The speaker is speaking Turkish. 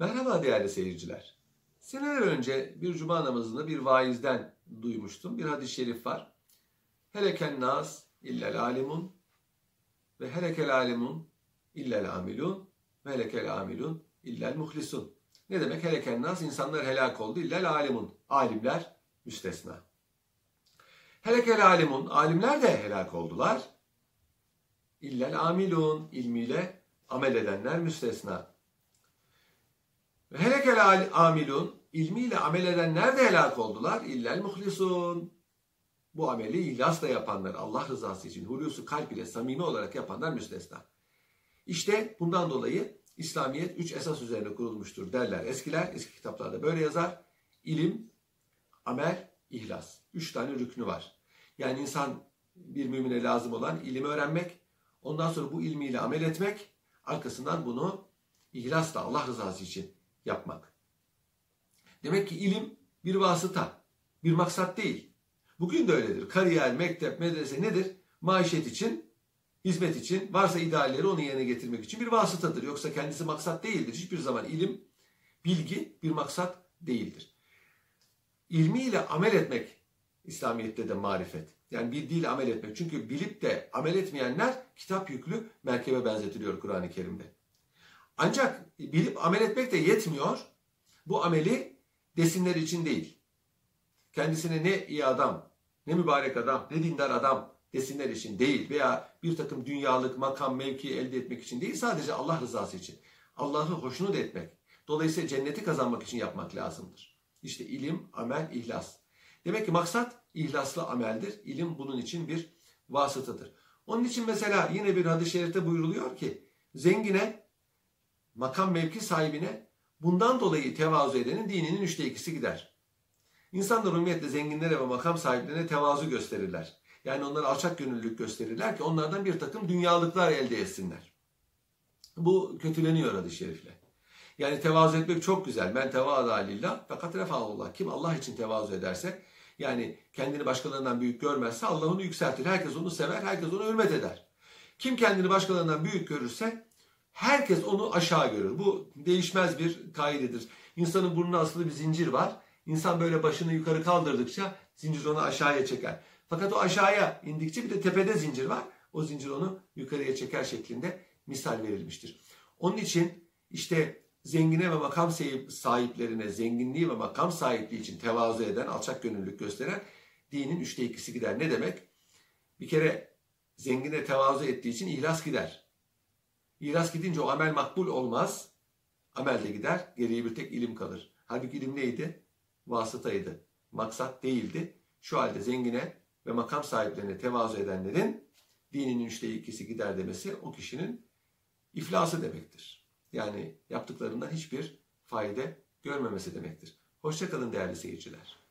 Merhaba değerli seyirciler. Seneler önce bir cuma namazında bir vaizden duymuştum. Bir hadis-i şerif var. Heleken nas illel alimun ve helekel alimun illel amilun ve helekel amilun illel muhlisun. Ne demek heleken nas? İnsanlar helak oldu. İllel alimun. Alimler müstesna. Helekel alimun. Alimler de helak oldular. İllel amilun. ilmiyle amel edenler müstesna. Ve helekel amilun ilmiyle amel edenler de helak oldular. İllel muhlisun. Bu ameli ihlasla yapanlar, Allah rızası için hulusu kalp ile samimi olarak yapanlar müstesna. İşte bundan dolayı İslamiyet üç esas üzerine kurulmuştur derler eskiler. Eski kitaplarda böyle yazar. İlim, amel, ihlas. Üç tane rüknü var. Yani insan bir mümine lazım olan ilimi öğrenmek, ondan sonra bu ilmiyle amel etmek, arkasından bunu ihlasla Allah rızası için yapmak. Demek ki ilim bir vasıta, bir maksat değil. Bugün de öyledir. Kariyer, mektep, medrese nedir? Maişet için, hizmet için, varsa idealleri onu yerine getirmek için bir vasıtadır. Yoksa kendisi maksat değildir. Hiçbir zaman ilim, bilgi bir maksat değildir. İlmiyle amel etmek İslamiyet'te de marifet. Yani bildiğiyle amel etmek. Çünkü bilip de amel etmeyenler kitap yüklü merkebe benzetiliyor Kur'an-ı Kerim'de. Ancak bilip amel etmek de yetmiyor. Bu ameli desinler için değil. Kendisine ne iyi adam, ne mübarek adam, ne dindar adam desinler için değil veya bir takım dünyalık makam, mevki elde etmek için değil sadece Allah rızası için. Allah'ı hoşnut etmek. Dolayısıyla cenneti kazanmak için yapmak lazımdır. İşte ilim, amel, ihlas. Demek ki maksat ihlaslı ameldir. İlim bunun için bir vasıtadır. Onun için mesela yine bir hadis-i şerifte buyruluyor ki zengine, makam mevki sahibine bundan dolayı tevazu edenin dininin üçte ikisi gider. İnsanlar ümumiyetle zenginlere ve makam sahiplerine tevazu gösterirler. Yani onlara alçak gönüllülük gösterirler ki onlardan bir takım dünyalıklar elde etsinler. Bu kötüleniyor hadis-i şerifle. Yani tevazu etmek çok güzel. Ben tevazu lillah fakat refahullah. Kim Allah için tevazu ederse yani kendini başkalarından büyük görmezse Allah onu yükseltir. Herkes onu sever, herkes onu hürmet eder. Kim kendini başkalarından büyük görürse herkes onu aşağı görür. Bu değişmez bir kaidedir. İnsanın burnuna asılı bir zincir var. İnsan böyle başını yukarı kaldırdıkça zincir onu aşağıya çeker. Fakat o aşağıya indikçe bir de tepede zincir var. O zincir onu yukarıya çeker şeklinde misal verilmiştir. Onun için işte zengine ve makam sahiplerine zenginliği ve makam sahipliği için tevazu eden, alçak gönüllülük gösteren dinin üçte ikisi gider. Ne demek? Bir kere zengine tevazu ettiği için ihlas gider. İhlas gidince o amel makbul olmaz. Amel de gider. Geriye bir tek ilim kalır. Halbuki ilim neydi? Vasıtaydı. Maksat değildi. Şu halde zengine ve makam sahiplerine tevazu edenlerin dinin üçte ikisi gider demesi o kişinin iflası demektir. Yani yaptıklarından hiçbir fayda görmemesi demektir. Hoşçakalın değerli seyirciler.